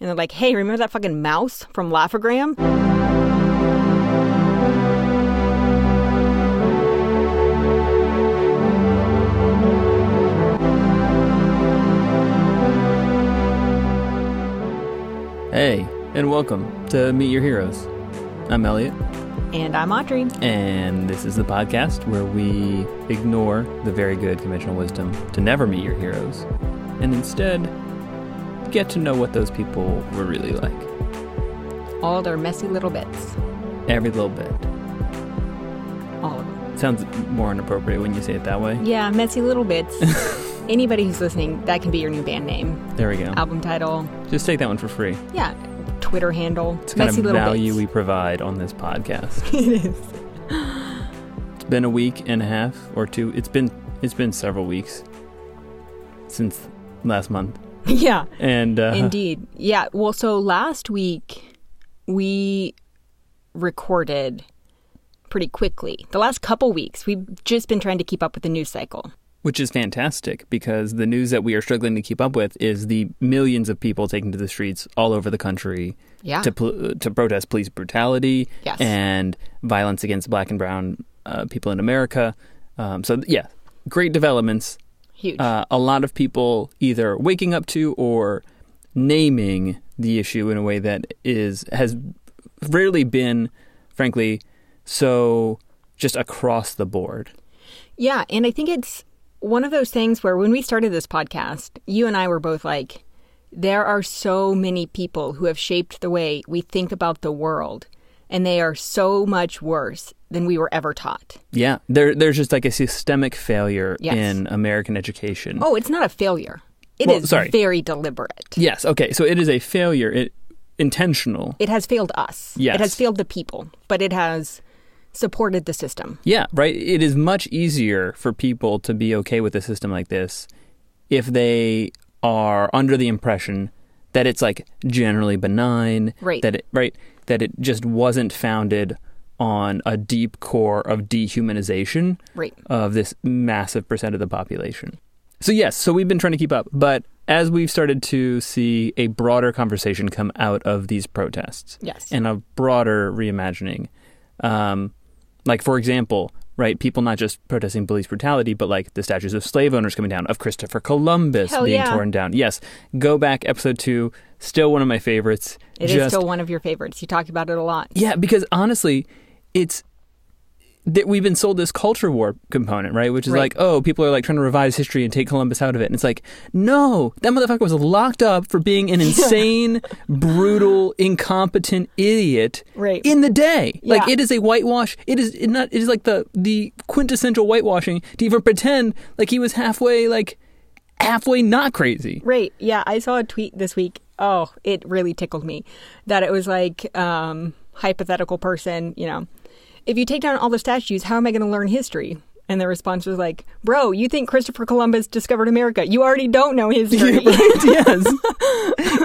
and they're like, "Hey, remember that fucking mouse from Laugh-O-Gram?" Hey, and welcome to Meet Your Heroes. I'm Elliot, And I'm Audrey. and this is the podcast where we ignore the very good conventional wisdom to never meet your heroes, and instead get to know what those people were really like. All their messy little bits. Every little bit. All of them. Sounds more inappropriate when you say it that way. Yeah, messy little bits. Anybody who's listening, that can be your new band name, There we go. album title. Just take that one for free. Yeah, Twitter handle. It's kind messy of little value bits. we provide on this podcast. it is. It's been a week and a half or two. It's been it's been several weeks since last month. Yeah, And uh, indeed. Yeah. Well, so last week we recorded pretty quickly. The last couple weeks, we've just been trying to keep up with the news cycle. which is fantastic because the news that we are struggling to keep up with is the millions of people taking to the streets all over the country Yeah. to pl- to protest police brutality Yes. and violence against black and brown uh, people in America. Um, so yeah, great developments. Huge. Uh, a lot of people either waking up to or naming the issue in a way that is has rarely been, frankly, so just across the board. Yeah, and I think it's one of those things where when we started this podcast, you and I were both like, there are so many people who have shaped the way we think about the world, and they are so much worse than we were ever taught. Yeah, there there's just like a systemic failure Yes. in American education. Oh, it's not a failure. It is Well, sorry. very deliberate. Yes, okay. So it is a failure, it, intentional. It has failed us. Yes. It has failed the people, but it has supported the system. Yeah, right. It is much easier for people to be okay with a system like this if they are under the impression that it's like generally benign, Right. That it, right, that it just wasn't founded on a deep core of dehumanization Right. of this massive percent of the population. So yes, so we've been trying to keep up, but as we've started to see a broader conversation come out of these protests, Yes. and a broader reimagining, um, like for example, right, people not just protesting police brutality, but like the statues of slave owners coming down, of Christopher Columbus Hell being yeah. torn down. Yes, go back episode two, still one of my favorites. It is just still one of your favorites. You talk about it a lot. yeah, because honestly, it's that we've been sold this culture war component, right? Which is Right. like, oh, people are like trying to revise history and take Columbus out of it. And it's like, no, that motherfucker was locked up for being an insane, brutal, incompetent idiot Right. in the day. Like it is a whitewash. It is it not it is like the the quintessential whitewashing to even pretend like he was halfway like halfway not crazy. Right. Yeah, I saw a tweet this week. Oh, it really tickled me. That it was like um hypothetical person, you know, if you take down all the statues, how am I going to learn history? And the response was like, "Bro, you think Christopher Columbus discovered America? You already don't know history." right? Yes.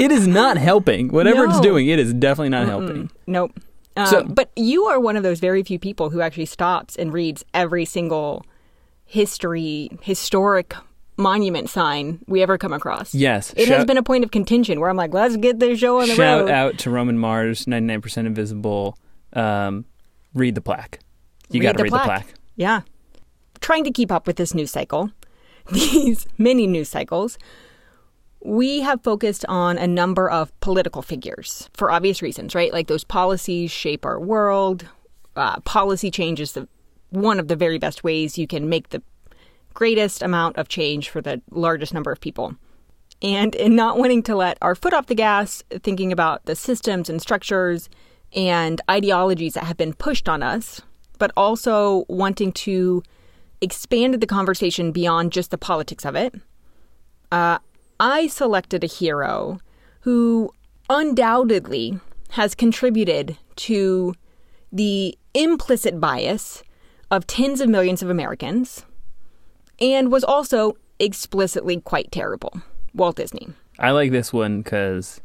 it is not helping. Whatever it's doing, it is definitely not helping. nope. Um, So- but you are one of those very few people who actually stops and reads every single history, historic monument sign we ever come across. Yes. It shout, has been a point of contention where I'm like, let's get this show on the shout road. Shout out to Roman Mars, 99% invisible. Um, read the plaque. You Read got to the read plaque. the plaque. Yeah. Trying to keep up with this news cycle, these many news cycles, we have focused on a number of political figures for obvious reasons, right? Like those policies shape our world. Uh, policy change is the, one of the very best ways you can make the greatest amount of change for the largest number of people. And in not wanting to let our foot off the gas, thinking about the systems and structures and ideologies that have been pushed on us, but also wanting to expand the conversation beyond just the politics of it, uh, I selected a hero who undoubtedly has contributed to the implicit bias of tens of millions of Americans and was also explicitly quite terrible. Walt Disney. I like this one because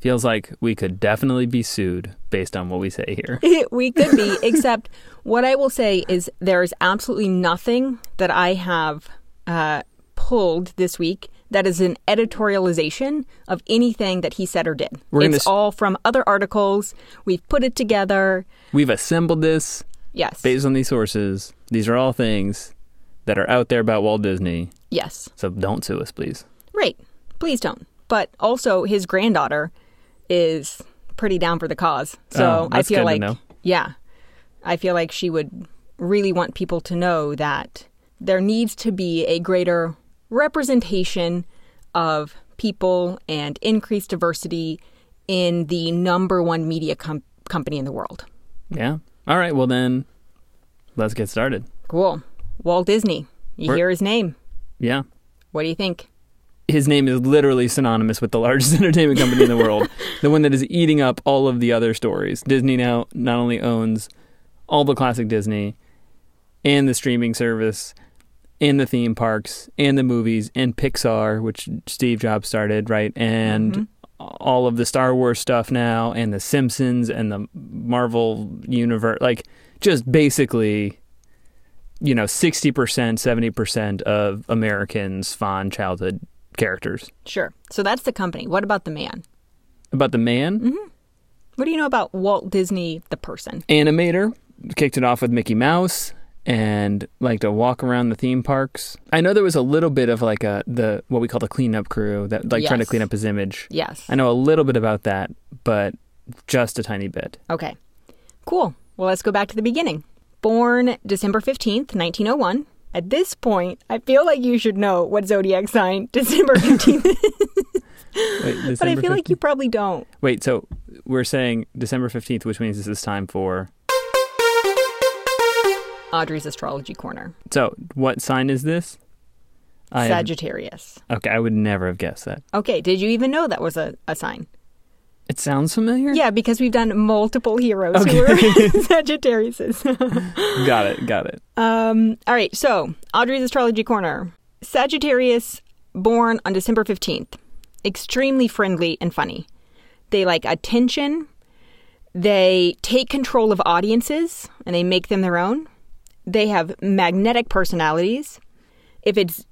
feels like we could definitely be sued based on what we say here. we could be, except what I will say is there is absolutely nothing that I have uh, pulled this week that is an editorialization of anything that he said or did. We're gonna it's all from other articles. We've put it together. We've assembled this Yes. based on these sources. These are all things that are out there about Walt Disney. yes. So don't sue us, please. Right. Please don't. But also, his granddaughter is pretty down for the cause. So Oh, I feel like, yeah, I feel like she would really want people to know that there needs to be a greater representation of people and increased diversity in the number one media com- company in the world. Yeah. All right. Well, then let's get started. Cool. Walt Disney. You We're- hear his name. Yeah. What do you think? His name is literally synonymous with the largest entertainment company in the world, the one that is eating up all of the other stories. Disney now not only owns all the classic Disney and the streaming service and the theme parks and the movies and Pixar, which Steve Jobs started, right? And mm-hmm. all of the Star Wars stuff now and the Simpsons and the Marvel universe. Like, just basically, you know, 60%, 70% of Americans' fond childhood characters. Sure. So that's the company. What about the man? About the man, Hmm. What do you know about Walt Disney, the person? animator, kicked it off with Mickey Mouse and liked to walk around the theme parks. I know there was a little bit of like a the what we call the cleanup crew that like trying to clean up his image. Yes. I know a little bit about that, but just a tiny bit. Okay. Cool. Well, let's go back to the beginning. Born December 15th, 1901. At this point, I feel like you should know what zodiac sign December 15th is, Wait, but I December feel like you probably don't. Wait, so we're saying December 15th, which means this is time for Audrey's astrology corner. So, what sign is this? I have- Sagittarius. okay, I would never have guessed that. Okay, did you even know that was a, a sign? It sounds familiar. Yeah, because we've done multiple heroes who Okay. were Sagittariuses. got it, got it. Um, all right, so Audrey's astrology corner. Sagittarius, born on December 15th, extremely friendly and funny. They like attention. They take control of audiences and they make them their own. They have magnetic personalities. If it's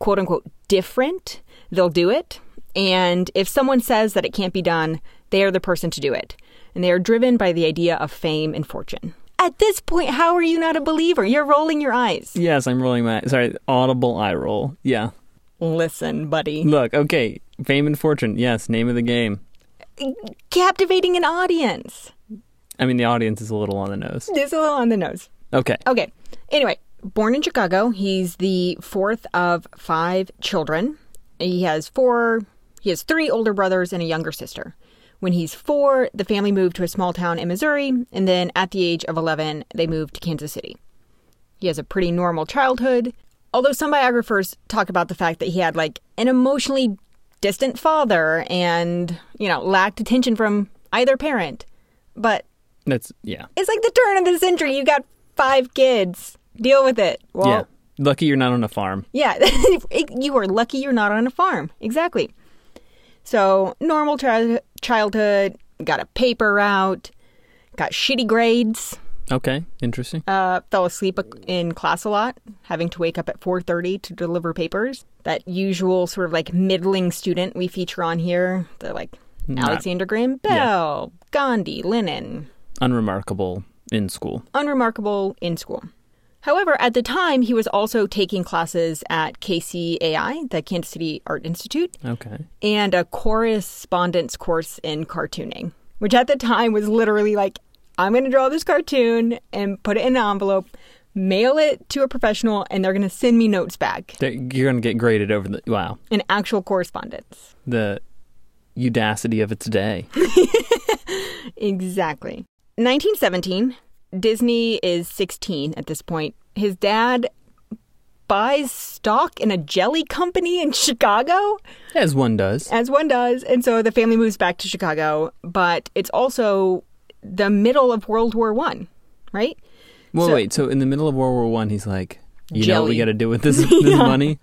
quote unquote different, they'll do it. And if someone says that it can't be done, they are the person to do it. And they are driven by the idea of fame and fortune. At this point, how are you not a believer? You're rolling your eyes. Yes, I'm rolling my sorry, audible eye roll. Yeah. Listen, buddy. Look, okay, fame and fortune. Yes, name of the game. Captivating an audience. I mean, the audience is a little on the nose. This a little on the nose. Okay. Okay. Anyway, born in Chicago, he's the fourth of five children. He has four, he has three older brothers and a younger sister. When he's four, the family moved to a small town in Missouri, and then at the age of 11, they moved to Kansas City. He has a pretty normal childhood, although some biographers talk about the fact that he had like an emotionally distant father and, you know, lacked attention from either parent. But That's yeah. it's like the turn of the century. You got five kids. Deal with it. Well, yeah. Lucky you're not on a farm. yeah, you are lucky you're not on a farm. Exactly. So, normal child- childhood, got a paper route, got shitty grades, Okay, interesting. uh, fell asleep in class a lot, having to wake up at 4.30 to deliver papers. That usual sort of like middling student we feature on here. They're like Not- Alexander Graham Bell, Gandhi, Lenin, Unremarkable in school. unremarkable in school. However, at the time, he was also taking classes at KCAI, the Kansas City Art Institute, Okay. and a correspondence course in cartooning, which at the time was literally like, I'm going to draw this cartoon and put it in an envelope, mail it to a professional, and they're going to send me notes back. They- You're gonna get graded over the wow. An actual correspondence. The audacity of its day. Exactly. 1917, Disney is 16 at this point. His dad buys stock in a jelly company in Chicago, As one does. as one does. And so the family moves back to Chicago, but it's also the middle of World War One, right? Well, So- wait. So in the middle of World War One, he's like, "You know what we got to do with this, this money?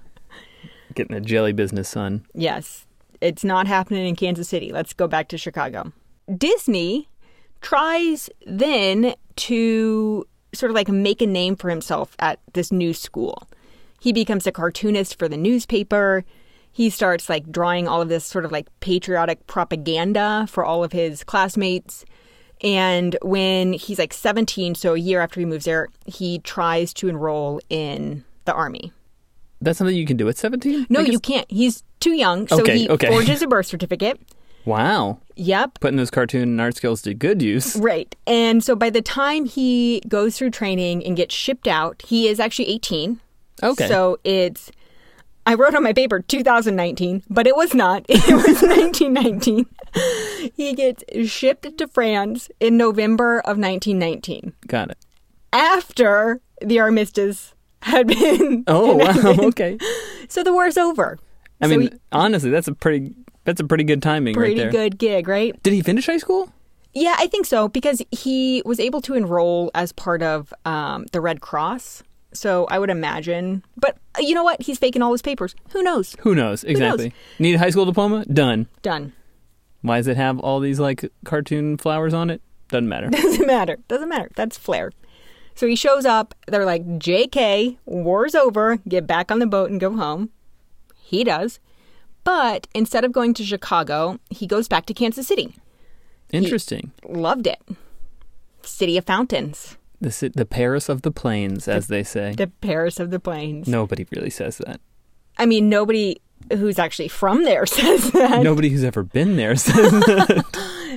Getting a jelly business, son." Yes, it's not happening in Kansas City. Let's go back to Chicago. Disney tries then to sort of like make a name for himself at this new school. He becomes a cartoonist for the newspaper. he starts like drawing all of this sort of like patriotic propaganda for all of his classmates. And when he's like 17, so a year after he moves there, he tries to enroll in the army. That's something you can do at 17? No, you can't. He's too young. So Okay, he okay. forges a birth certificate. Wow. Yep. Putting those cartoon and art skills to good use. Right. And so by the time he goes through training and gets shipped out, he is actually 18. Okay. So it's, I wrote on my paper 2019, but it was not. It was 1919. He gets shipped to France in November of 1919 Got it. after the armistice had been. Oh, wow. Okay. So the war's over. I So mean, he- honestly, that's a pretty that's a pretty good timing right pretty there. good gig, right? Did he finish high school? Yeah, I think so because he was able to enroll as part of um, the Red Cross. So I would imagine, but uh, you know what? He's faking all his papers. Who knows? Who knows? Exactly. Need a high school diploma? Done. Done. Why does it have all these like cartoon flowers on it? Doesn't matter. Doesn't matter. Doesn't matter. That's flair. So he shows up. They're like, "J.K. War's over. Get back on the boat and go home." He does, but instead of going to Chicago, he goes back to Kansas City. Interesting. Loved it. City of fountains, The the Paris of the plains, as they say. the Paris of the plains. Nobody really says that. I mean, nobody who's actually from there says that. Nobody who's ever been there says that.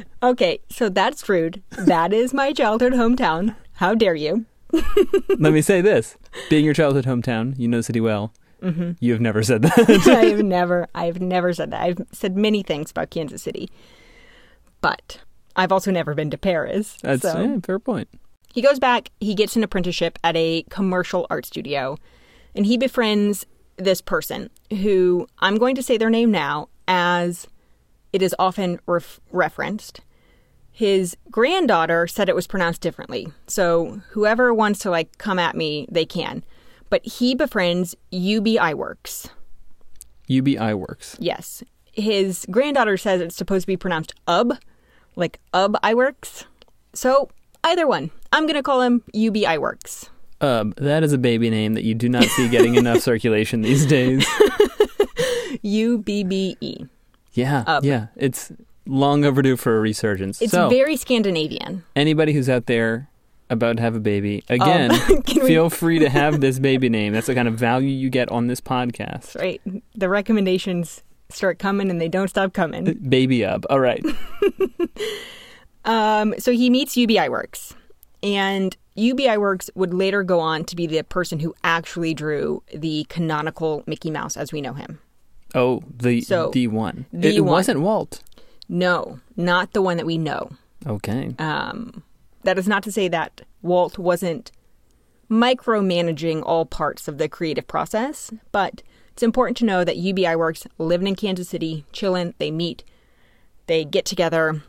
Okay, so that's rude. That is my childhood hometown. How dare you? Let me say this: being your childhood hometown, you know the city well. Mm-hmm. You have never said that. I have never, I've never said that. I've said many things about Kansas City, but I've also never been to Paris. That's so yeah, fair point. he goes back. He gets an apprenticeship at a commercial art studio, and he befriends this person who I'm going to say their name now, as it is often ref- referenced. His granddaughter said it was pronounced differently. So whoever wants to like come at me, they can. But he befriends UB Iwerks. Ub Iwerks. Yes. His granddaughter says it's supposed to be pronounced UB, like UB Iwerks. So either one. I'm going to call him UB Iwerks. Um, that is a baby name that you do not see getting enough circulation these days. U B B E. Yeah, Ub. yeah, it's long overdue for a resurgence. It's so, very Scandinavian. anybody who's out there about to have a baby, again, can we- feel free to have this baby name. That's the kind of value you get on this podcast. Right. The recommendations start coming and they don't stop coming. Baby up. All right. Um, so he meets Ub Iwerks, and Ub Iwerks would later go on to be the person who actually drew the canonical Mickey Mouse as we know him. Oh, the So, the one. the it one. wasn't Walt. No, not the one that we know. Okay. Um, that is not to say that Walt wasn't micromanaging all parts of the creative process, but it's important to know that Ub Iwerks living in Kansas City, chilling, they meet, they get together.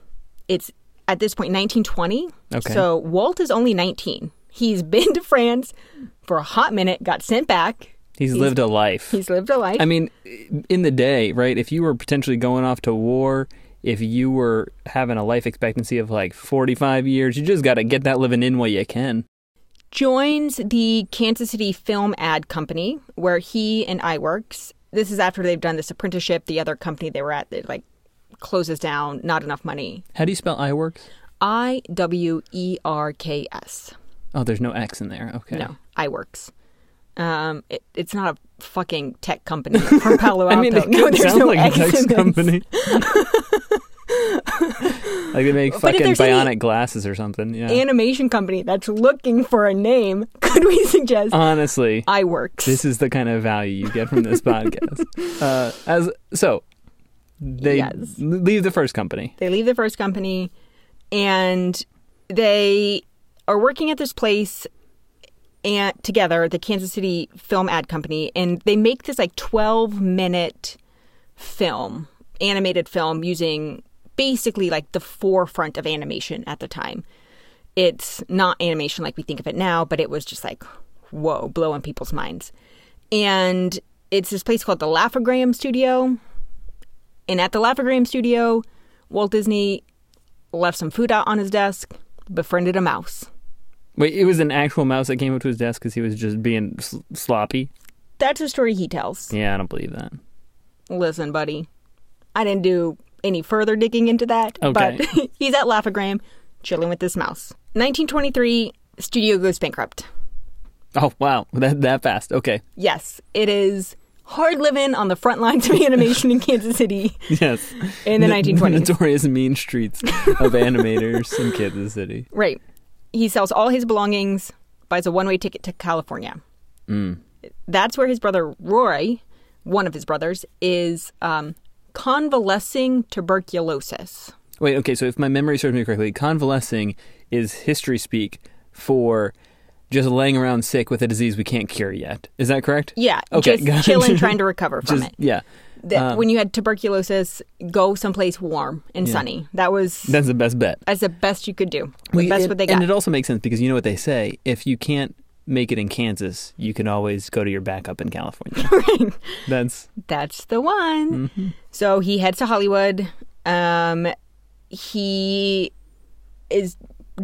It's at this point 1920. Okay. So Walt is only 19. He's been to France for a hot minute, got sent back. He's, lived a life. He's lived a life. I mean, in the day, right? If you were potentially going off to war, if you were having a life expectancy of like 45 years, you just got to get that living in while you can. joins the Kansas City Film Ad Company, where he and Iwerks. This is after they've done this apprenticeship. The other company they were at, it like closes down. Not enough money. How do you spell Iwerks? I W E R K S. Oh, there's no X in there. Okay. No, Iwerks. Um, it, it's not a fucking tech company from Palo Alto. I mean, it no, there's no like a this. company. like they make fucking bionic glasses or something. Yeah. Animation company that's looking for a name. Could we suggest Honestly, iWorks? this is the kind of value you get from this podcast. Uh, as so, they Yes. leave the first company. They leave the first company and they are working at this place and together, the Kansas City Film Ad Company, and they make this like 12 minute film, animated film using basically like the forefront of animation at the time. It's not animation like we think of it now, but it was just like, whoa, blowing people's minds. And it's this place called the Laugh-O-Gram Studio. And at the Laugh-O-Gram Studio, Walt Disney left some food out on his desk, befriended a mouse. Wait, it was an actual mouse that came up to his desk because he was just being sl- sloppy. That's a story he tells. Yeah, I don't believe that. listen, buddy, I didn't do any further digging into that, Okay. but he's at Laugh-O-Gram chilling with this mouse. 1923, studio goes bankrupt. Oh wow, that that fast. Okay. Yes, it is hard living on the front lines of animation in Kansas City Yes. in the 1920s. Notorious mean streets of animators in Kansas City. Right. He sells all his belongings, buys a one way ticket to California. Mm. That's where his brother Roy, one of his brothers, is um, convalescing tuberculosis. Wait, okay, so if my memory serves me correctly, convalescing is history speak for just laying around sick with a disease we can't cure yet. Is that correct? Yeah, Okay, just chilling, trying to recover from Just it. yeah. That um, when you had tuberculosis, go someplace warm and Yeah. sunny. That was That's the best bet. that's the best you could do. The Well, best it- what they got. And it also makes sense because you know what they say: if you can't make it in Kansas, you can always go to your backup in California. That's That's the one. mhm. So he heads to Hollywood. Um, he is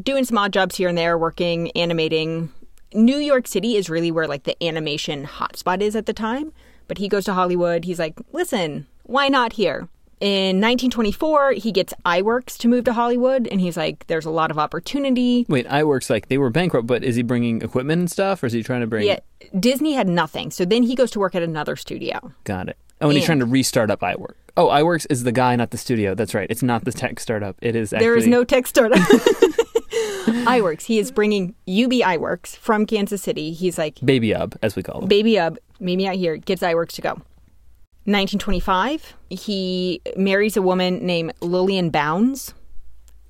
doing some odd jobs here and there, working, animating. New York City is really where like the animation hotspot is at the time. But he goes to Hollywood. He's like, listen, why not here? In 1924, he gets Iwerks to move to Hollywood, and he's like, "There's a lot of opportunity." wait. Iwerks like they were bankrupt, but is he bringing equipment and stuff, or is he trying to bring? Yeah, Disney had nothing, so then he goes to work at another studio. Got it. Oh, and he's trying to restart up iWork. Oh, Iwerks is the guy, not the studio. That's right. It's not the tech startup. It is actually. There is no tech startup. Iwerks. He is bringing UB Iwerks from Kansas City. He's like, Baby Ub, as we call them. baby up, meet me out here, gives Iwerks to go. 1925, he marries a woman named Lillian Bounds.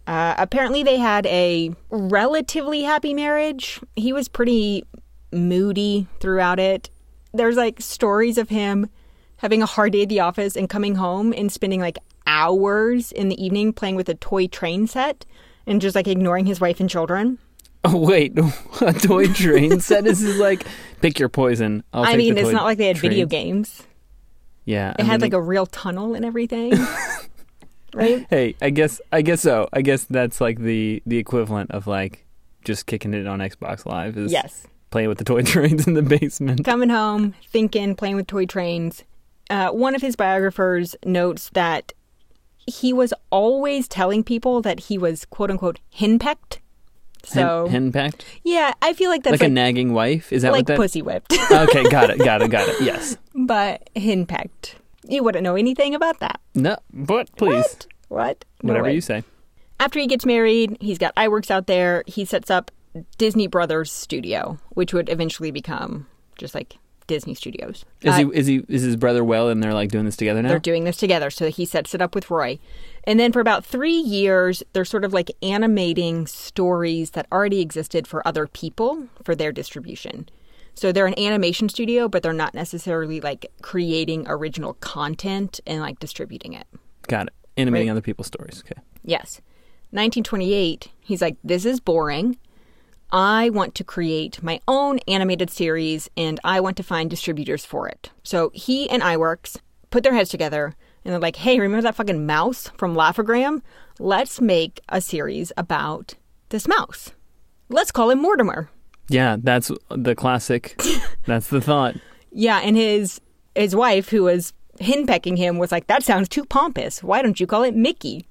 Uh, apparently, they had a relatively happy marriage. He was pretty moody throughout it. There's like stories of him having a hard day at the office and coming home and spending like hours in the evening playing with a toy train set and just like ignoring his wife and children. Oh wait, a toy train set. Is like pick your poison. I'll I mean, it's not like they had video games. Yeah, It had like a real tunnel and everything. right? Hey, I guess I guess so. I guess that's like the the equivalent of like just kicking it on Xbox Live is Yes. playing with the toy trains in the basement. Coming home, thinking, playing with toy trains. Uh, one of his biographers notes that he was always telling people that he was quote unquote henpecked. So, hen, henpecked? yeah, I feel like that's Like, like, a nagging wife? Is that like what that? pussy whipped, okay, got it, got it, got it. Yes. but henpecked. You wouldn't know anything about that. No, but please, What? What? No whatever way. you say. After he gets married, he's got Iwerks out there. He sets up Disney Brothers Studio, which would eventually become just like Disney Studios. Is Uh, he is he is his brother well and they're like doing this together now? They're doing this together. So he sets it up with Roy. And then for about three years, they're sort of like animating stories that already existed for other people for their distribution. So they're an animation studio, but they're not necessarily like creating original content and like distributing it. Got it. Animating Right. other people's stories. Okay. Yes. 1928, he's like, this is boring. I want to create my own animated series and I want to find distributors for it. So he and Iwerks put their heads together and they're like, hey, remember that fucking mouse from Laugh-O-Gram? Let's make a series about this mouse. Let's call him Mortimer. Yeah, that's the classic. that's the thought. Yeah, and his his wife, who was henpecking him, was like, "That sounds too pompous. Why don't you call it Mickey?"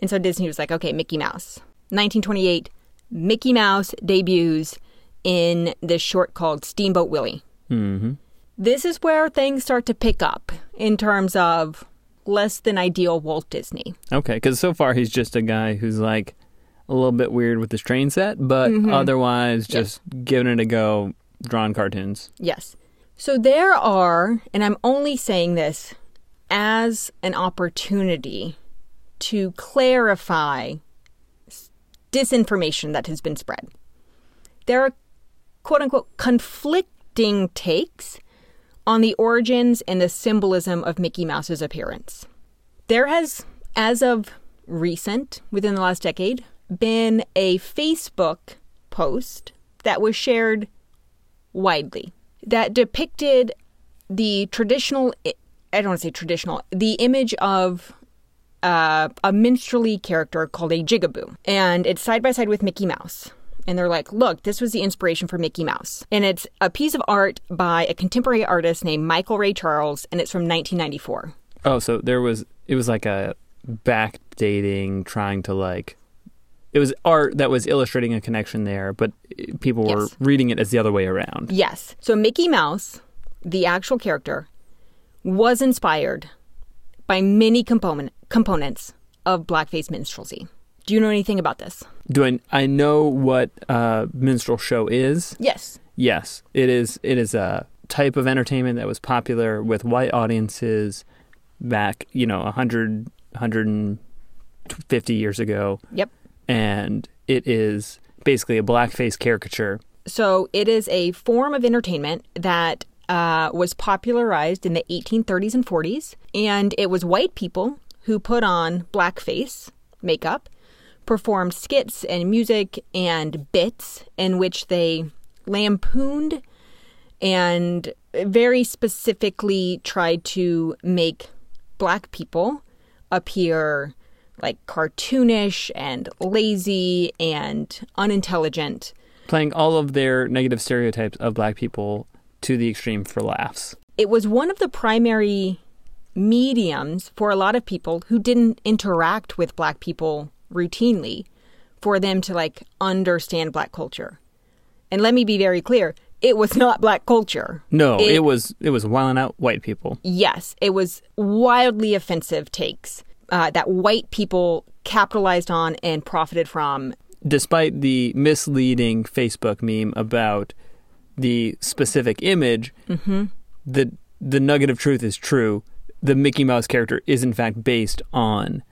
And so Disney was like, "Okay, Mickey Mouse." 1928, Mickey Mouse debuts in this short called Steamboat Willie. hmm This is where things start to pick up in terms of less than ideal Walt Disney. Okay, because so far he's just a guy who's like a little bit weird with his train set, but Mhm. otherwise Yes. just giving it a go, drawn cartoons. Yes. So there are, and I'm only saying this as an opportunity to clarify disinformation that has been spread. There are quote unquote conflicting takes on the origins and the symbolism of Mickey Mouse's appearance. There has, as of recent, within the last decade, been a Facebook post that was shared widely that depicted the traditional I don't want to say traditional, the image of uh, a minstrelly character called a jigaboo. And it's side by side with Mickey Mouse. And they're like, look, this was the inspiration for Mickey Mouse. And it's a piece of art by a contemporary artist named Michael Ray Charles, and it's from 1994. Oh, so there was it was like a backdating, trying to like it was art that was illustrating a connection there, but people were Yes. reading it as the other way around. Yes. So Mickey Mouse, the actual character, was inspired by many component, components of blackface minstrelsy. Do you know anything about this? Do I I know what uh minstrel show is? Yes. Yes, it is. It is a type of entertainment that was popular with white audiences back, you know, 100, 150 years ago. Yep. And it is basically a blackface caricature. So it is a form of entertainment that uh, was popularized in the 1830s and 40s, and it was white people who put on blackface makeup, performed skits and music and bits in which they lampooned and very specifically tried to make black people appear like cartoonish and lazy and unintelligent. Playing all of their negative stereotypes of black people to the extreme for laughs. It was one of the primary mediums for a lot of people who didn't interact with black people routinely for them to like understand black culture. And let me be very clear, it was not black culture. No, it, It- was it was wilding out white people. Yes, it was wildly offensive takes uh, that white people capitalized on and profited from. Despite the misleading Facebook meme about the specific image, the the nugget of truth is true. The Mickey Mouse character is in fact based on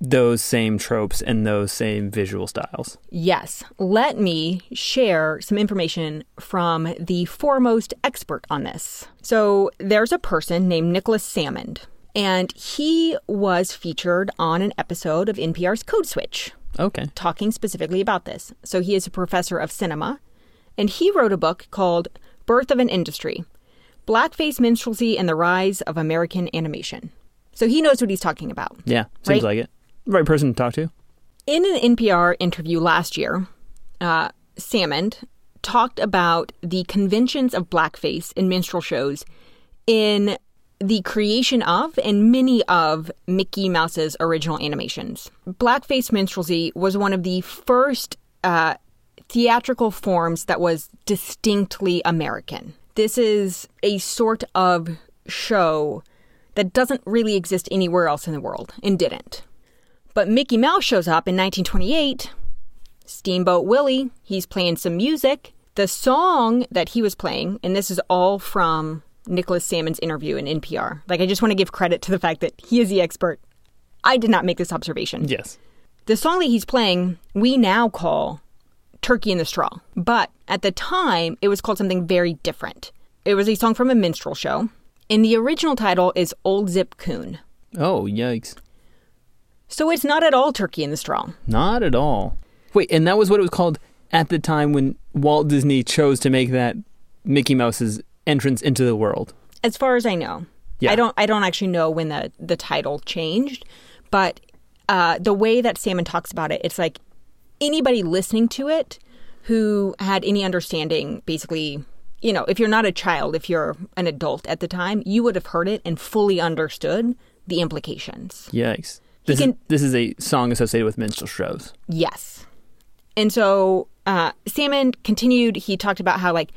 those same tropes and those same visual styles. Yes, let me share some information from the foremost expert on this. So, there's a person named Nicholas Sammond, and he was featured on an episode of NPR's Code Switch Okay. talking specifically about this. So, he is a professor of cinema, and he wrote a book called Birth of an Industry Blackface Minstrelsy and the Rise of American Animation. So, he knows what he's talking about. Yeah, seems Right? like it. Right person to talk to. In an NPR interview last year, uh, Sammond talked about the conventions of blackface in minstrel shows in the creation of and many of Mickey Mouse's original animations. Blackface minstrelsy was one of the first uh, theatrical forms that was distinctly American. This is a sort of show that doesn't really exist anywhere else in the world and didn't. But Mickey Mouse shows up in 1928. Steamboat Willie, he's playing some music. The song that he was playing, and this is all from Nicholas Sammond's interview in NPR. Like, I just want to give credit to the fact that he is the expert. I did not make this observation. Yes. The song that he's playing, we now call Turkey in the Straw. But at the time, it was called something very different. It was a song from a minstrel show, and the original title is Old Zip Coon. Oh, yikes. So it's not at all Turkey in the Straw. Not at all. Wait, and that was what it was called at the time when Walt Disney chose to make that Mickey Mouse's entrance into the world. As far as I know, Yeah. I don't. I don't actually know when the the title changed, but uh, the way that Sammond talks about it, it's like anybody listening to it who had any understanding, basically, you know, if you're not a child, if you're an adult at the time, you would have heard it and fully understood the implications. Yikes. This, can- is, this is a song associated with minstrel shows. Yes. And so uh, Sammond continued. He talked about how, like,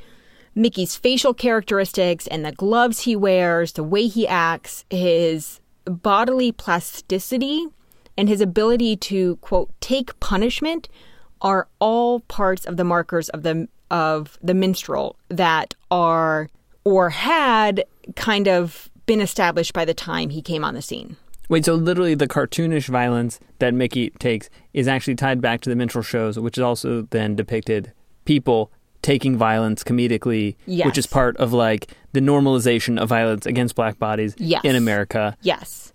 Mickey's facial characteristics and the gloves he wears, the way he acts, his bodily plasticity, and his ability to, quote, take punishment are all parts of the markers of the of the minstrel that are or had kind of been established by the time he came on the scene. Wait, so literally the cartoonish violence that Mickey takes is actually tied back to the minstrel shows, which is also then depicted people taking violence comedically, Yes. which is part of like the normalization of violence against black bodies Yes. in America. Yes.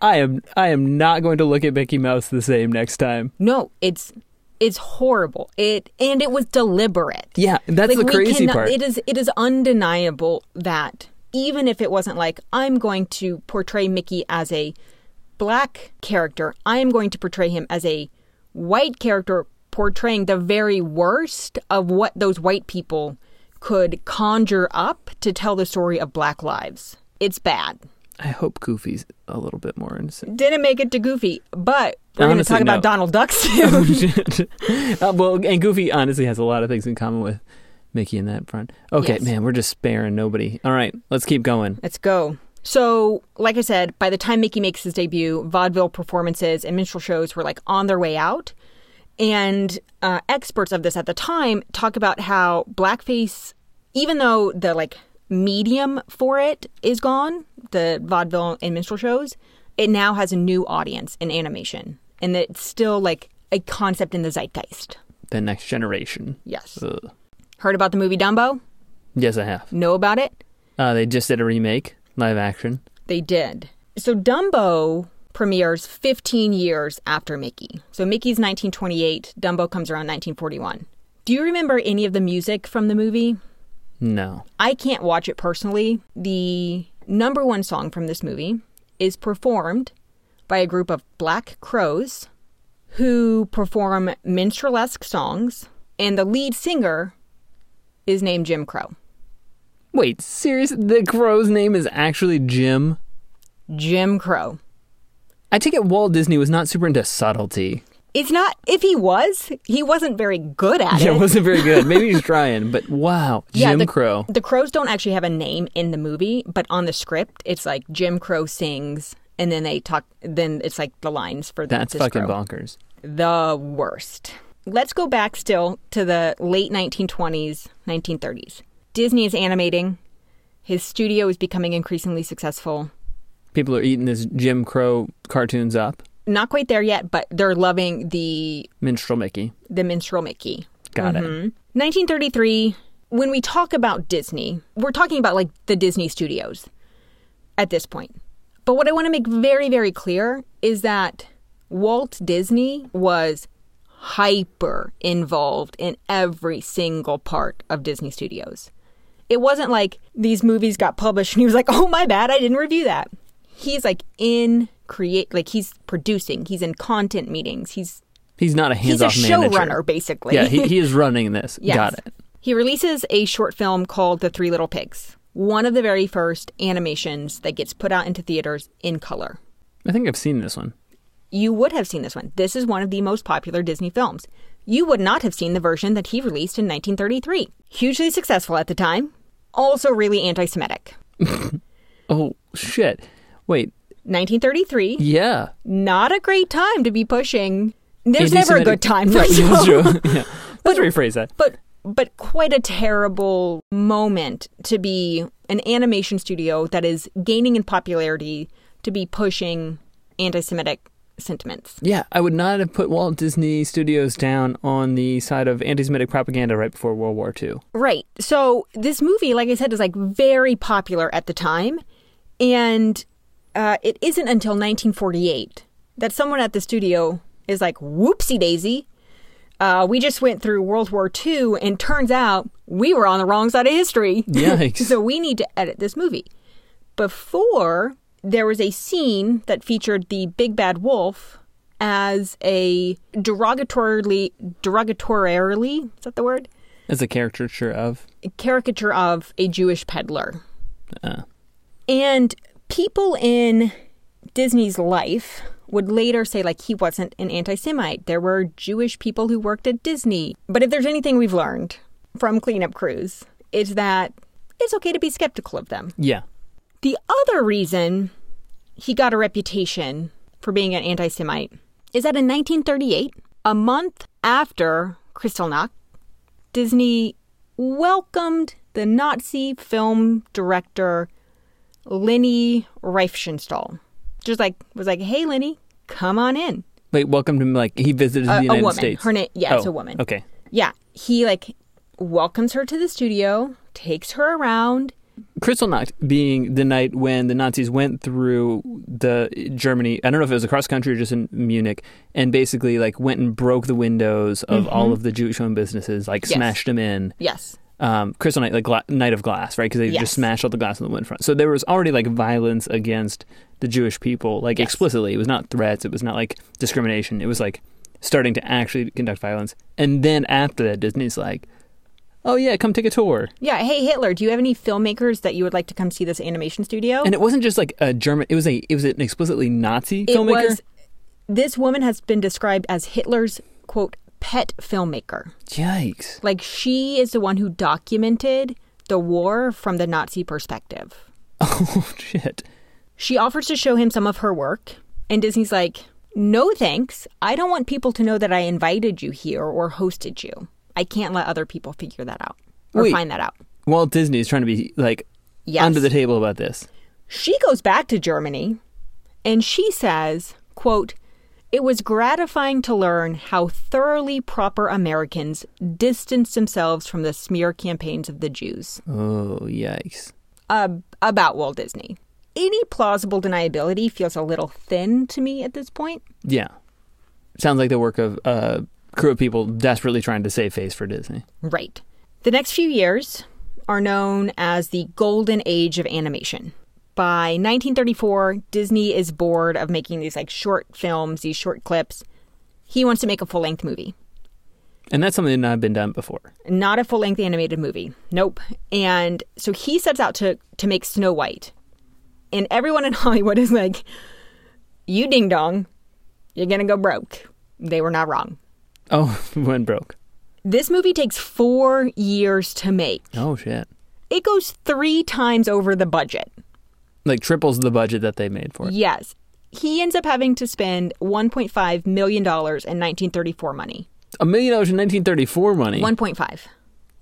I am I am not going to look at Mickey Mouse the same next time. No, it's it's horrible. It and it was deliberate. Yeah, that's Like, the crazy cannot- part. It is it is undeniable that even if it wasn't like I'm going to portray Mickey as a black character, I am going to portray him as a white character portraying the very worst of what those white people could conjure up to tell the story of black lives. It's bad. I hope Goofy's a little bit more innocent. Didn't make it to Goofy, but we're going to talk about. Donald Duck soon. uh, well, and Goofy honestly has a lot of things in common with Mickey in that front. Okay, Yes. man, we're just sparing nobody. All right, let's keep going. Let's go. So, like I said, by the time Mickey makes his debut, vaudeville performances and minstrel shows were like on their way out. And uh, experts of this at the time talk about how blackface, even though the like medium for it is gone, the vaudeville and minstrel shows, it now has a new audience in animation, and that it's still like a concept in the zeitgeist. The next generation. Yes. Ugh. Heard about the movie Dumbo? Yes, I have. Know about it? Uh, they just did a remake, live action. They did. So Dumbo premieres 15 years after Mickey. So Mickey's 1928, Dumbo comes around 1941. Do you remember any of the music from the movie? No. I can't watch it personally. The number one song from this movie is performed by a group of black crows who perform minstrelsque songs, and the lead singer is named Jim Crow. Wait, serious? The crow's name is actually Jim? Jim Crow. I take it Walt Disney was not super into subtlety. It's not, if he was, he wasn't very good at it. Yeah, it. it wasn't very good. Maybe he's trying, but wow, Yeah, Jim the- Crow. The crows don't actually have a name in the movie, but on the script, it's like Jim Crow sings, and then they talk. Then it's like the lines for the, That's fucking crow. bonkers. The worst. Let's go back still to the late 1920s, 1930s. Disney is animating. His studio is becoming increasingly successful. People are eating this Jim Crow cartoons up. Not quite there yet, but they're loving the Minstrel Mickey. the minstrel Mickey. Got it. Mhm. 1933, when we talk about Disney, we're talking about like the Disney studios at this point. But what I want to make very, very clear is that Walt Disney was hyper involved in every single part of Disney Studios. It wasn't like these movies got published and he was like, oh, my bad, I didn't review that. He's like in create, like he's producing, he's in content meetings, he's He's not a he's a hands-off showrunner basically. Yeah, he, he is running this. Yes. Got it. He releases a short film called The Three Little Pigs, one of the very first animations that gets put out into theaters in color. I think I've seen this one. You would have seen this one. This is one of the most popular Disney films. You would not have seen the version that he released in 1933. Hugely successful at the time, also really anti Semitic. Oh shit! Wait, 1933, yeah. not a great time to be pushing. There's never a good time for Right, that's true. yeah. Let's rephrase that. but but quite a terrible moment to be an animation studio that is gaining in popularity to be pushing anti-Semitic sentiments. Yeah, I would not have put Walt Disney Studios down on the side of anti-Semitic propaganda right before World War II. Right. So this movie, like I said, is like very popular at the time, and uh, it isn't until 1948 that someone at the studio is like, "Whoopsie daisy." Uh, we just went through World War II, and turns out we were on the wrong side of history. Yikes. so we need to edit this movie. Before, there was a scene that featured the big bad wolf as a derogatorily, derogatorily, is that the word? As a caricature of. A caricature of a Jewish peddler. Uh, And people in Disney's life would later say, like, he wasn't an anti Semite. There were Jewish people who worked at Disney. But if there's anything we've learned from Cleanup Crews, it's that it's okay to be skeptical of them. yeah. The other reason he got a reputation for being an anti Semite is that in 1938, a month after Kristallnacht, Disney welcomed the Nazi film director Leni Riefenstahl. Just like, was like, hey, Lenny, come on in. Wait, welcome to like he visited A- the United woman. States. Her na- yeah, it's Oh, a woman. Okay. Yeah, he like welcomes her to the studio, takes her around. Kristallnacht being the night when the Nazis went through the Germany. I don't know if it was across country or just in Munich, and basically like went and broke the windows of all of the Jewish-owned businesses, like Mm-hmm. Yes. smashed them in. Yes. Um, Crystal Night, like gla- Night of Glass, right? Because they Yes. just smashed all the glass on the wind front. So there was already like violence against the Jewish people, like Yes. explicitly. It was not threats. It was not like discrimination. It was like starting to actually conduct violence. And then after that, Disney's like, oh, yeah, come take a tour. Yeah, hey Hitler, do you have any filmmakers that you would like to come see this animation studio? And it wasn't just like a German, it was a it was an explicitly Nazi it filmmaker. was this woman has been described as Hitler's quote pet filmmaker. Yikes. Like she is the one who documented the war from the Nazi perspective. Oh, shit. She offers to show him some of her work, and Disney's like, "No thanks. I don't want people to know that I invited you here or hosted you. I can't let other people figure that out or Wait. find that out." Walt Disney is trying to be like Yes. under the table about this. She goes back to Germany and she says, quote, it was gratifying to learn how thoroughly proper Americans distanced themselves from the smear campaigns of the Jews Oh, yikes. uh, about Walt Disney. Any plausible deniability feels a little thin to me at this point. Yeah. Sounds like the work of a crew of people desperately trying to save face for Disney. Right. The next few years are known as the golden age of animation. By 1934, Disney is bored of making these like short films, these short clips. He wants to make a full-length movie. And that's something that not been done before. Not a full-length animated movie. Nope. And so he sets out to to make Snow White. And everyone in Hollywood is like, "You ding dong. You're going to go broke." They were not wrong. Oh, went broke. This movie takes 4 years to make. Oh, shit. It goes 3 times over the budget. Like triples the budget that they made for it. Yes. He ends up having to spend $1.5 million in 1934 money. A million dollars in 1934 money. 1.5.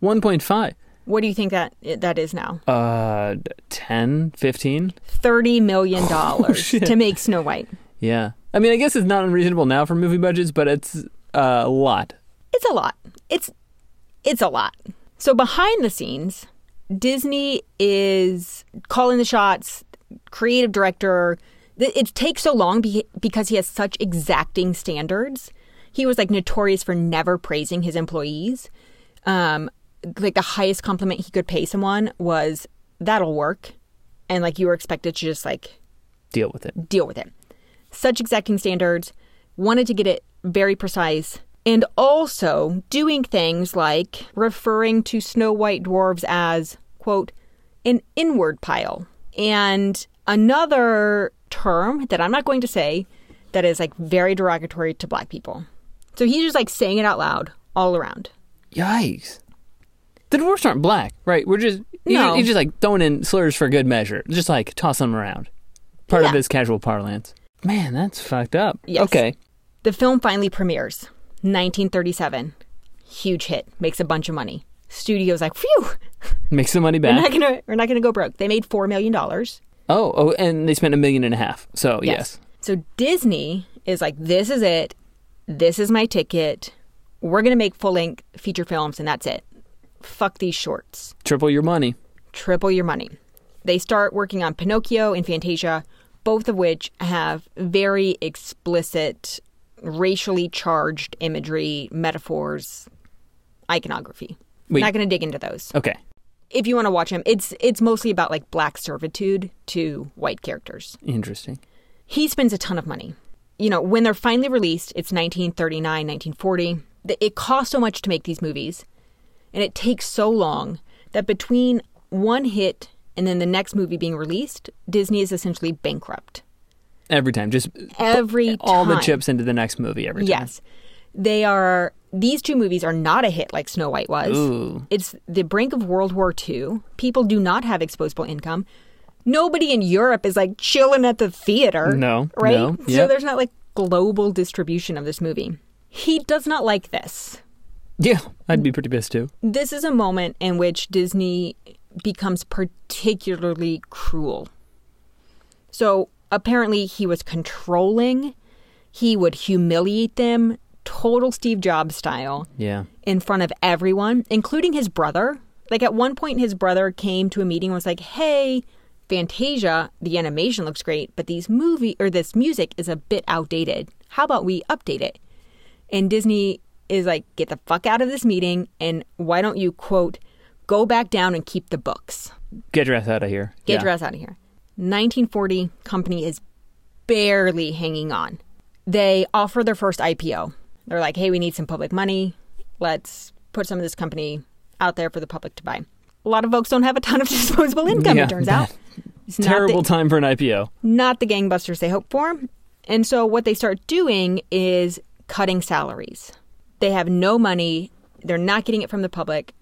1.5. What do you think that that is now? Uh, 10, 15? $30 million shit. to make Snow White. Yeah. I mean, I guess it's not unreasonable now for movie budgets, but it's a lot. It's a lot. It's it's a lot. So behind the scenes, Disney is calling the shots, creative director. It takes so long because he has such exacting standards. He was like notorious for never praising his employees. Um, like the highest compliment he could pay someone was that'll work, and like you were expected to just like Deal with it. deal with it. Such exacting standards, wanted to get it very precise, and also doing things like referring to snow white dwarves as, quote, an inward pile. And another term that I'm not going to say that is like very derogatory to black people. So he's just like saying it out loud all around. Yikes. The dwarfs aren't black, right? We're just No. he's just like throwing in slurs for good measure, just like tossing them around. Part of Yeah. his casual parlance. Man, that's fucked up. Yes. Okay, The film finally premieres, 1937. Huge hit, makes a bunch of money. Studio's like, phew, make some money we're not back. gonna we're not gonna go broke. They made four million dollars. Oh, oh, and they spent a million and a half. So yes, So Disney is like, this is it. This is my ticket. We're gonna make full length feature films, and that's it. Fuck these shorts. triple your money. Triple your money. They start working on Pinocchio and Fantasia, both of which have very explicit, racially charged imagery, metaphors, iconography. Wait. Not going to dig into those. Okay, If you want to watch them, it's it's mostly about like black servitude to white characters. interesting. He spends a ton of money. You know, when they're finally released, it's 1939, 1940. It costs so much to make these movies, and it takes so long that between one hit and then the next movie being released, Disney is essentially bankrupt. Every time, just Every all the chips into the next movie. Every time. Yes. They are these two movies are not a hit like Snow White was. Ooh. It's the brink of World War II. People do not have exposable income. Nobody in Europe is like chilling at the theater. No, Right? no, So there's not like global distribution of this movie. He does not like this. Yeah, I'd be pretty pissed too. This is a moment in which Disney becomes particularly cruel. So apparently he was controlling, he would humiliate them, total Steve Jobs style, Yeah. in front of everyone, including his brother. Like at one point, his brother came to a meeting and was like, "Hey, Fantasia, the animation looks great, but these movie or this music is a bit outdated. How about we update it?" And Disney is like, "Get the fuck out of this meeting, and why don't you quote, go back down and keep the books? Get your ass out of here. Get yeah. your ass out of here." 1940 company is barely hanging on. They offer their first IPO. They're like, hey, we need some public money. Let's put some of this company out there for the public to buy. A lot of folks don't have a ton of disposable income, Yeah, it turns out. It's not the- Terrible time for an IPO. not the gangbusters they hope for. And so what they start doing is cutting salaries. They have no money, they're not getting it from the public.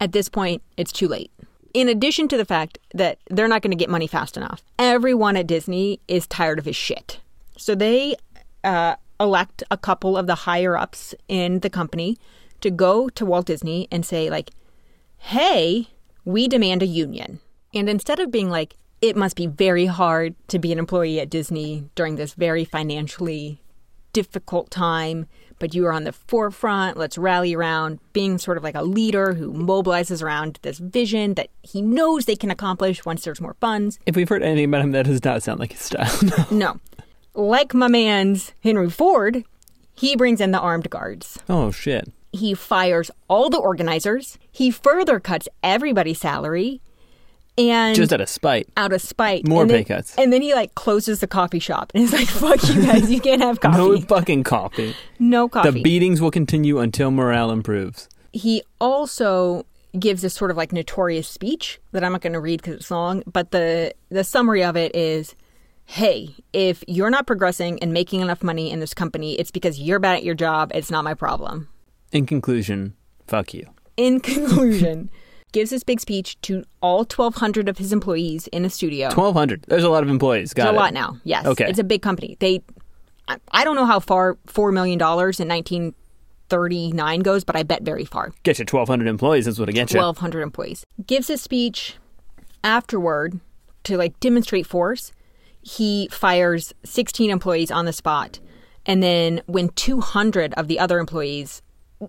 At this point, it's too late. In addition to the fact that they're not going to get money fast enough, everyone at Disney is tired of his shit. So they uh, elect a couple of the higher ups in the company to go to Walt Disney and say, like, hey, we demand a union. And instead of being like, it must be very hard to be an employee at Disney during this very financially difficult time, but you are on the forefront. Let's rally around being sort of like a leader who mobilizes around this vision that he knows they can accomplish once there's more funds. If we've heard anything about him, that does not sound like his style. No. No. Like my man's Henry Ford, he brings in the armed guards. Oh shit. He fires all the organizers. He further cuts everybody's salary. And Just out of spite. out of spite. More and then, pay cuts. And then he like closes the coffee shop and he's like, fuck you guys, you can't have coffee. No fucking coffee. No coffee. The beatings will continue until morale improves. he also gives this sort of like notorious speech that I'm not going to read because it's long, but the the summary of it is, "Hey, if you're not progressing and making enough money in this company, it's because you're bad at your job. It's not my problem." In conclusion, fuck you. In conclusion, gives this big speech to all 1,200 of his employees in a studio. Twelve hundred. There's a lot of employees. Got It's a it. lot now. Yes. Okay. It's a big company. They, I, don't know how far four million dollars in 1939 goes, but I bet very far. Get you twelve hundred employees. is what it gets you. 1,200 employees. Gives a speech afterward to like demonstrate force. He fires 16 employees on the spot. And then when 200 of the other employees,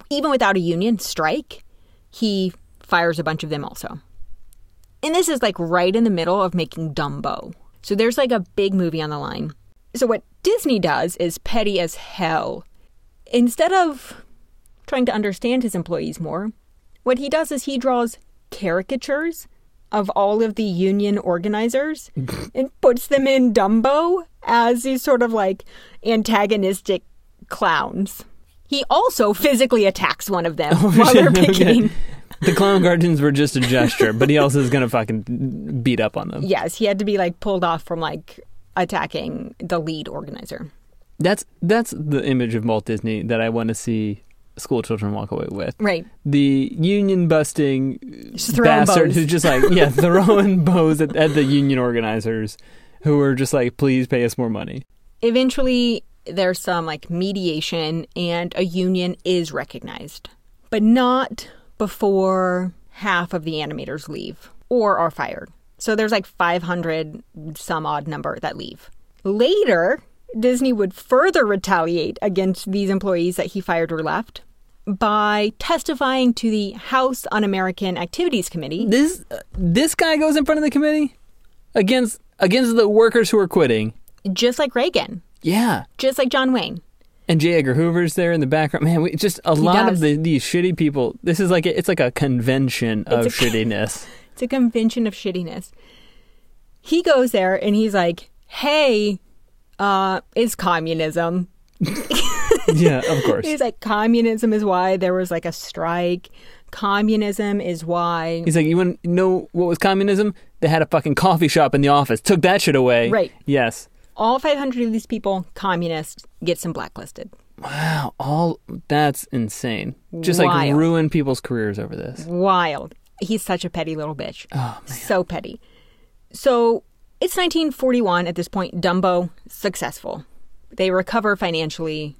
even without a union, strike, he fires a bunch of them also. And this is like right in the middle of making Dumbo. So there's like a big movie on the line. So what Disney does is petty as hell. Instead of trying to understand his employees more, what he does is he draws caricatures of all of the union organizers and puts them in Dumbo as these sort of like antagonistic clowns. He also physically attacks one of them oh, while they're Okay. The clown cartoons were just a gesture, but he also is gonna fucking beat up on them. Yes, he had to be like pulled off from like attacking the lead organizer. That's that's the image of Walt Disney that I want to see school children walk away with. Right. The union busting bastard bows. who's just like yeah throwing bows at, at the union organizers, who are just like please pay us more money. Eventually, there's some like mediation and a union is recognized, but not before half of the animators leave or are fired. So there's like 500 some odd number that leave. Later, Disney would further retaliate against these employees that he fired or left by testifying to the House Un-American Activities Committee. This this guy goes in front of the committee against against the workers who are quitting. just like Reagan, Yeah. just like John Wayne. And J. Edgar Hoover's there in the background. Man, we, just a lot does. of the, these shitty people. This is like a, it's like a convention of It's a- shittiness. It's a convention of shittiness. He goes there and he's like, "Hey, uh, it's communism." yeah, of course. He's like, "Communism is why there was like a strike. Communism is why." He's like, you want to know what was communism? They had a fucking coffee shop in the office. Took that shit away. Right. Yes. All 500 of these people, communists, get some blacklisted. Wow. All that's insane. Just like ruin people's careers over this. Wild. He's such a petty little bitch. Oh man. So petty. So it's 1941 at this point. Dumbo successful. They recover financially.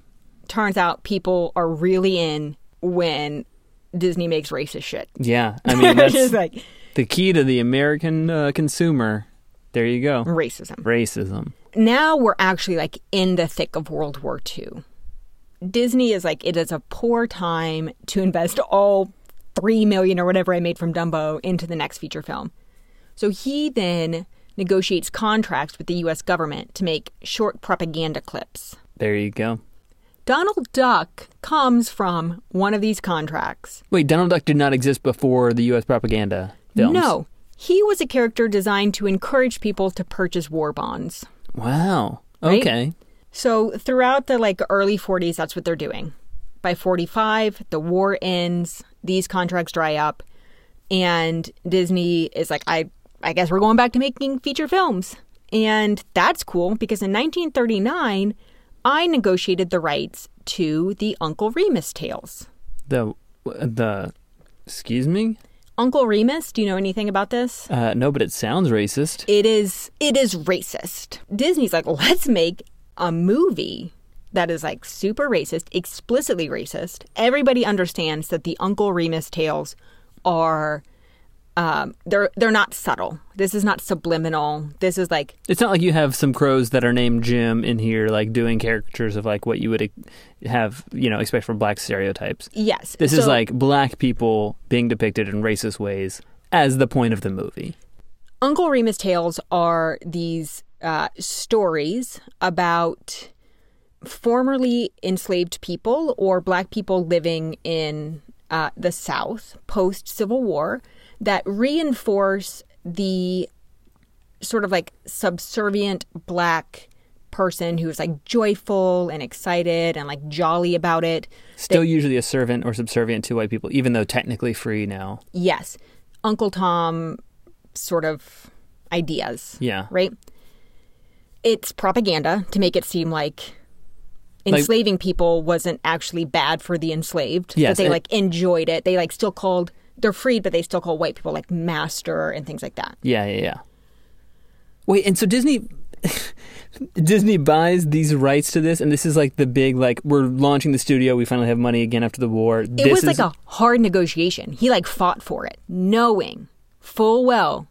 Turns out people are really in when Disney makes racist shit. Yeah. I mean, that's like the key to the American uh, consumer. There you go. racism. Racism. Now we're actually like in the thick of World War II. Disney is like it is a poor time to invest all three million or whatever I made from Dumbo into the next feature film. So he then negotiates contracts with the US government to make short propaganda clips. There you go. Donald Duck comes from one of these contracts. Wait, Donald Duck did not exist before the U.S. propaganda films. No, he was a character designed to encourage people to purchase war bonds. Wow. Right? Okay. So throughout the like early 40s, that's what they're doing. by 45, the war ends, these contracts dry up, and Disney is like, I, I guess we're going back to making feature films. And that's cool because in 1939, I negotiated the rights to the Uncle Remus tales. The the excuse me? Uncle Remus, do you know anything about this? Uh, no, but it sounds racist. It is it is racist. Disney's like, let's make a movie that is like super racist, explicitly racist. Everybody understands that the Uncle Remus tales are um, they're they're not subtle. This is not subliminal. This is like It's not like you have some crows that are named Jim in here, like doing caricatures of like what you would have, you know, expect from black stereotypes. yes. This is like black people being depicted in racist ways as the point of the movie. Uncle Remus tales are these uh, stories about formerly enslaved people or black people living in uh, the South post Civil War that reinforce the sort of like subservient black person who's like joyful and excited and like jolly about it. Still usually a servant or subservient to white people, even though technically free now. Yes, Uncle Tom sort of ideas. Yeah. right? It's propaganda to make it seem like Like- enslaving people wasn't actually bad for the enslaved. Yes, that they it- like enjoyed it. They like still called they're freed, but they still call white people like master and things like that. Yeah, yeah, yeah. Wait, and so Disney Disney buys these rights to this and this is like the big like we're launching the studio, we finally have money again after the war. It this was is like a hard negotiation. He like fought for it, knowing full well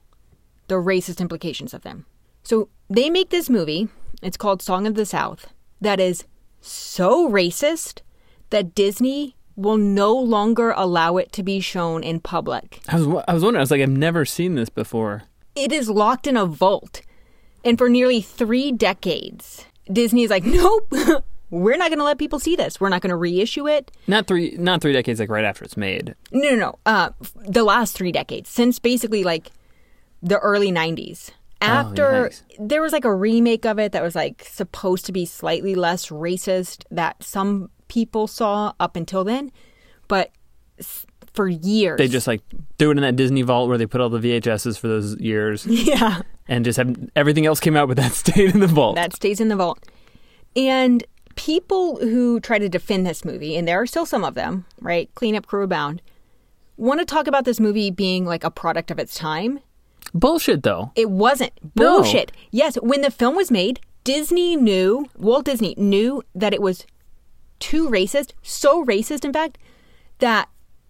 the racist implications of them. So they make this movie. It's called Song of the South. That is so racist that Disney will no longer allow it to be shown in public. I was I was wondering, I was like I've never seen this before. It is locked in a vault. And for nearly three decades, Disney is like, nope, we're not going to let people see this. We're not going to reissue it. Not three not 3 decades like right after it's made. No, no, no. Uh, f- the last three decades, since basically like the early 90s. After yikes. there was like a remake of it that was like supposed to be slightly less racist that some people saw up until then. But for years. They just like threw it in that Disney vault where they put all the VHSs for those years Yeah. and just have everything else came out but that stayed in the vault. That stays in the vault. And people who try to defend this movie, and there are still some of them, right? Cleanup crew abound, want to talk about this movie being like a product of its time. Bullshit though. It wasn't. No. Bullshit. Yes, when the film was made, Disney knew, Walt Disney knew that it was too racist, so racist, in fact, that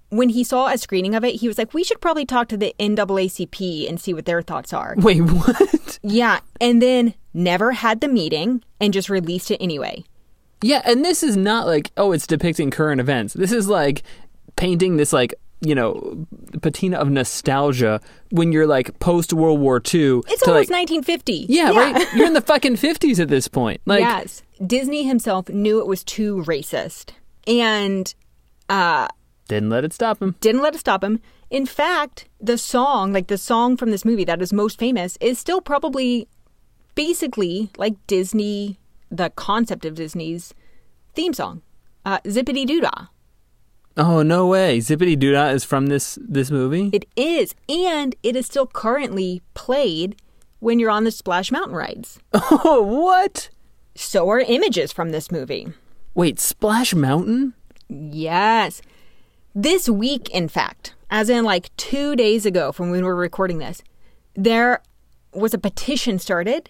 when he saw a screening of it, he was like, we should probably talk to the NAACP and see what their thoughts are. Wait, what? Yeah, and then never had the meeting and just released it anyway. Yeah, and this is not like, oh, it's depicting current events. This is like painting this like, you know, patina of nostalgia when you're like post World War II. It's almost like, 1950. yeah, right. You're in the fucking 50s at this point. Like yes. Disney himself knew it was too racist and uh, didn't let it stop him. didn't let it stop him. In fact, the song, like the song from this movie that is most famous, is still probably basically like Disney, the concept of Disney's theme song, uh, Zip-a-Dee-Doo-Dah. Oh, no way. Zip-a-Dee-Doo-Dah is from this this movie? It is, and it is still currently played when you're on the Splash Mountain rides. oh, what? So are images from this movie. Wait, Splash Mountain? Yes. This week, in fact, as in like two days ago from when we were recording this, there was a petition started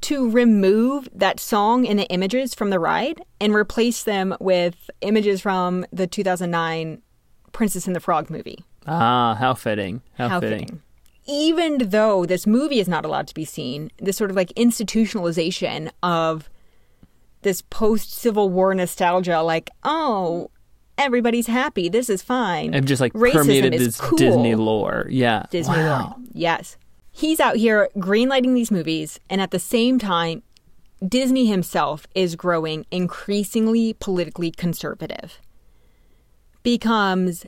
to remove that song and the images from the ride and replace them with images from the 2009 Princess and the Frog movie. Ah, how fitting. How, How fitting. fitting. Even though this movie is not allowed to be seen, this sort of like institutionalization of this post Civil War nostalgia, like, oh, everybody's happy, this is fine. I've just like Racism permeated is this cool. Disney lore. Yeah. Disney wow. lore. Yes. He's out here greenlighting these movies, and at the same time, Disney himself is growing increasingly politically conservative, becomes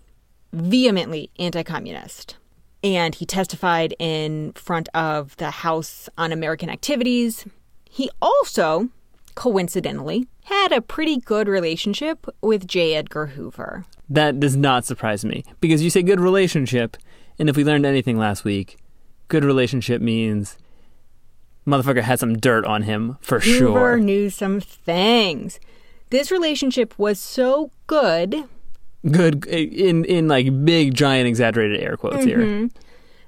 vehemently anti communist. And he testified in front of the House Un-American Activities. He also coincidentally, had a pretty good relationship with J. Edgar Hoover. That does not surprise me because you say good relationship, and if we learned anything last week, good relationship means motherfucker had some dirt on him for sure Hoover knew some things. This relationship was so good Good in in like big giant exaggerated air quotes here. Mm-hmm.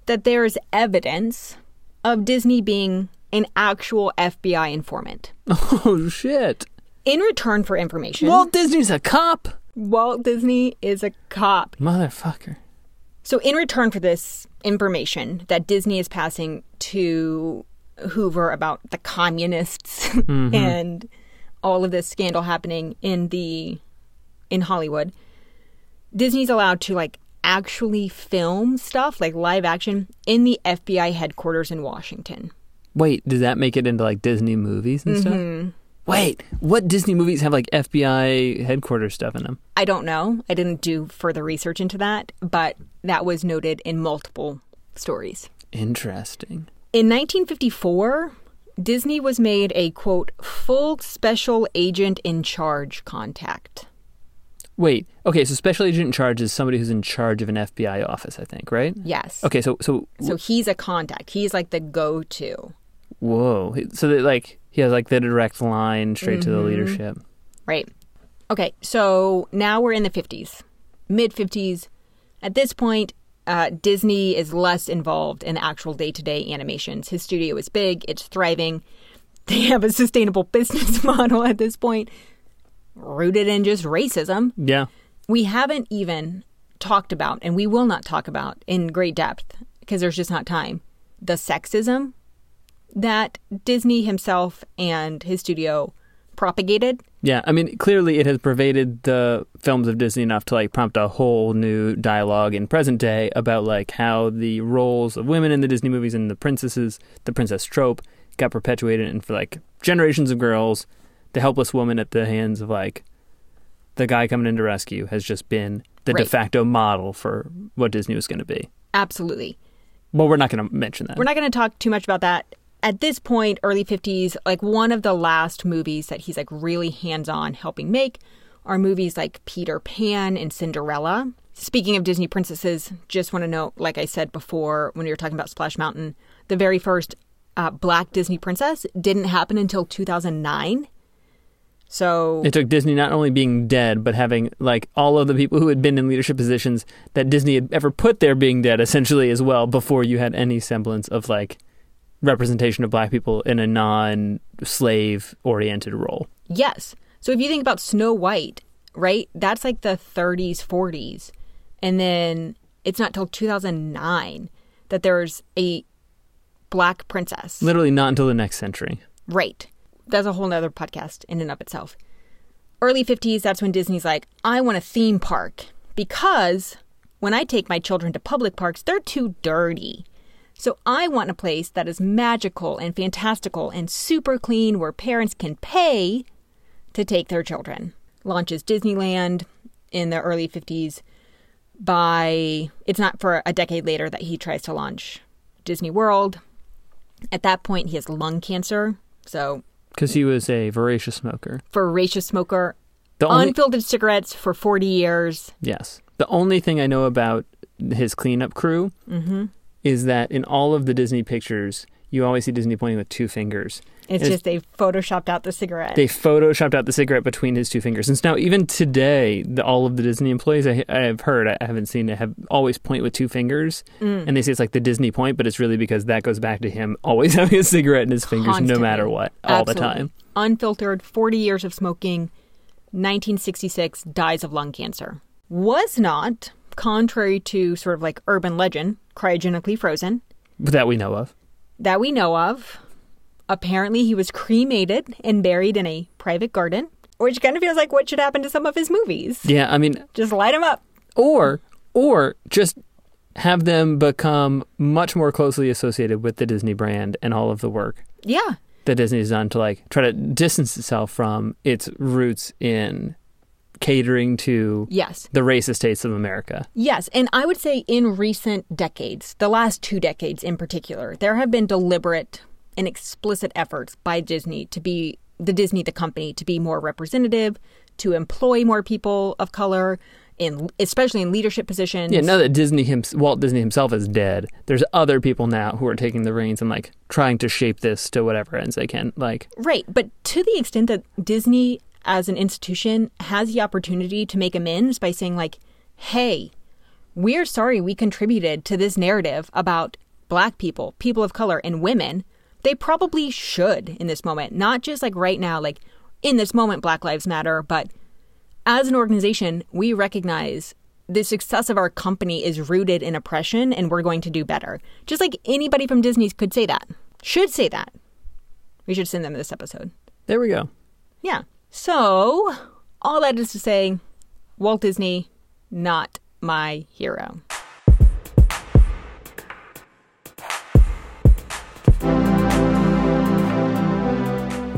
that there is evidence of Disney being an actual FBI informant. Oh shit! In return for information, Walt Disney's a cop, Walt Disney is a cop. motherfucker. So, in return for this information that Disney is passing to Hoover about the communists mm-hmm. and all of this scandal happening in the in Hollywood, Disney's allowed to like actually film stuff like live action in the FBI headquarters in Washington. Wait, does that make it into like Disney movies and stuff? Mm-hmm. Wait, what Disney movies have like FBI headquarters stuff in them? I don't know. I didn't do further research into that, but that was noted in multiple stories. Interesting. In 1954, Disney was made a quote, full special agent in charge contact. Wait, okay, so special agent in charge is somebody who's in charge of an FBI office, I think, right? Yes. Okay, so so So he's a contact. He's like the go to. whoa, so that like he has like the direct line straight to the leadership. Right. Okay, so now we're in the 50s, mid 50s. At this point, uh, Disney is less involved in the actual day to day animations. His studio is big, it's thriving. They have a sustainable business model at this point, rooted in just racism. Yeah. We haven't even talked about, and we will not talk about in great depth because there's just not time, the sexism that Disney himself and his studio propagated. Yeah, I mean, clearly it has pervaded the films of Disney enough to like prompt a whole new dialogue in present day about like how the roles of women in the Disney movies and the princesses, the princess trope, got perpetuated, and for like generations of girls, the helpless woman at the hands of like the guy coming in to rescue has just been the de facto model for what Disney was going to be. Absolutely. Well, we're not going to mention that. We're not going to talk too much about that. At this point, early 50s, like one of the last movies that he's like really hands on helping make are movies like Peter Pan and Cinderella. Speaking of Disney princesses, just want to note, like I said before when we were talking about Splash Mountain, the very first uh, black Disney princess didn't happen until 2009. So, It took Disney not only being dead, but having like all of the people who had been in leadership positions that Disney had ever put there being dead, essentially as well, before you had any semblance of like representation of black people in a non-slave oriented role. Yes. So if you think about Snow White, right? That's like the 30s, 40s. And then it's not till 2009 that there's a black princess. Literally not until the next century. Right. That's a whole nother podcast in and of itself. Early 50s, that's when Disney's like, I want a theme park because when I take my children to public parks, they're too dirty. So I want a place that is magical and fantastical and super clean where parents can pay to take their children. Launches Disneyland in the early 50s. By it's not for a decade later that he tries to launch Disney World. At that point, he has lung cancer. So, Because he was a voracious smoker. voracious smoker, The only unfiltered cigarettes for 40 years. yes, the only thing I know about his cleanup crew Mm-hmm. is that in all of the Disney pictures, you always see Disney pointing with two fingers. It's just they photoshopped out the cigarette. They photoshopped out the cigarette between his two fingers. And so now, even today, the, all of the Disney employees I, I've heard, I haven't seen it, have always point with two fingers. Mm. And they say it's like the Disney point, but it's really because that goes back to him always having a cigarette in his fingers, no matter what, all the time. Unfiltered, 40 years of smoking, 1966, dies of lung cancer. Was not, contrary to sort of like urban legend, cryogenically frozen, That we know of. that we know of. Apparently, he was cremated and buried in a private garden, which kind of feels like what should happen to some of his movies. Yeah, I mean, Just light him up. or or just have them become much more closely associated with the Disney brand and all of the work Yeah. that Disney's done to like try to distance itself from its roots in catering to Yes. the racist states of America. Yes, and I would say in recent decades, the last two decades in particular, there have been deliberate and explicit efforts by Disney to be the Disney, the company, to be more representative, to employ more people of color, in especially in leadership positions. Yeah, now that Disney him, Walt Disney himself is dead, there's other people now who are taking the reins and like trying to shape this to whatever ends they can. Like, Right, but to the extent that Disney as an institution has the opportunity to make amends by saying like, "Hey, we're sorry we contributed to this narrative about black people, people of color and women." They probably should in this moment, not just like right now like in this moment Black Lives Matter, but as an organization, we recognize the success of our company is rooted in oppression and we're going to do better. Just like anybody from Disney could say that, should say that. We should send them this episode. there we go. Yeah. So, all that is to say, Walt Disney, not my hero.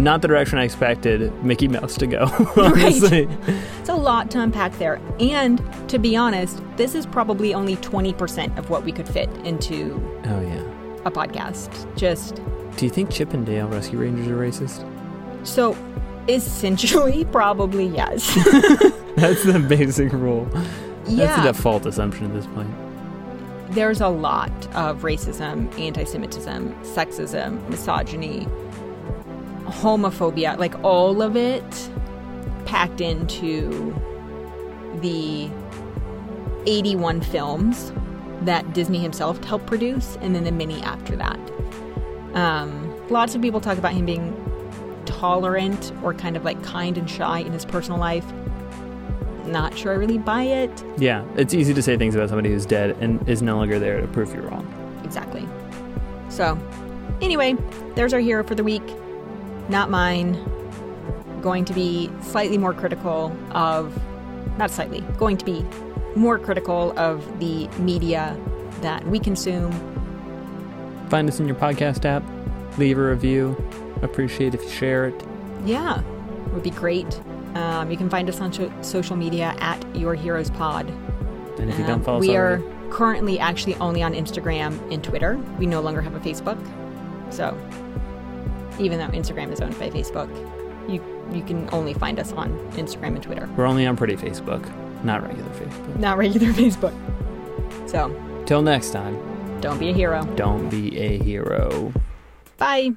Not the direction I expected Mickey Mouse to go. Honestly. It's a lot to unpack there. And to be honest, this is probably only 20% of what we could fit into Oh yeah. a podcast. Just Do you think Chip and Dale Rescue Rangers are racist? so essentially, probably yes. That's the basic rule. That's yeah. the default assumption at this point. there's a lot of racism, anti Semitism, sexism, misogyny, homophobia, like all of it packed into the 81 films that Disney himself helped produce, and then the many after that. Um, lots of people talk about him being tolerant or kind of like kind and shy in his personal life. Not sure I really buy it. Yeah, it's easy to say things about somebody who's dead and is no longer there to prove you wrong. Exactly. So, anyway, there's our hero for the week. Not mine. Going to be slightly more critical of, not slightly, going to be more critical of the media that we consume. Find us in your podcast app, leave a review. Appreciate if you share it. Yeah, would be great. Um, you can find us on so- social media at Your Heroes Pod. And if you Um, don't follow us we already, are currently actually only on Instagram and Twitter. We no longer have a Facebook. So, even though Instagram is owned by Facebook, you you can only find us on Instagram and Twitter, we're only on Pretty Facebook, not regular Facebook. not regular Facebook. So, Till next time, don't be a hero. don't be a hero. Bye.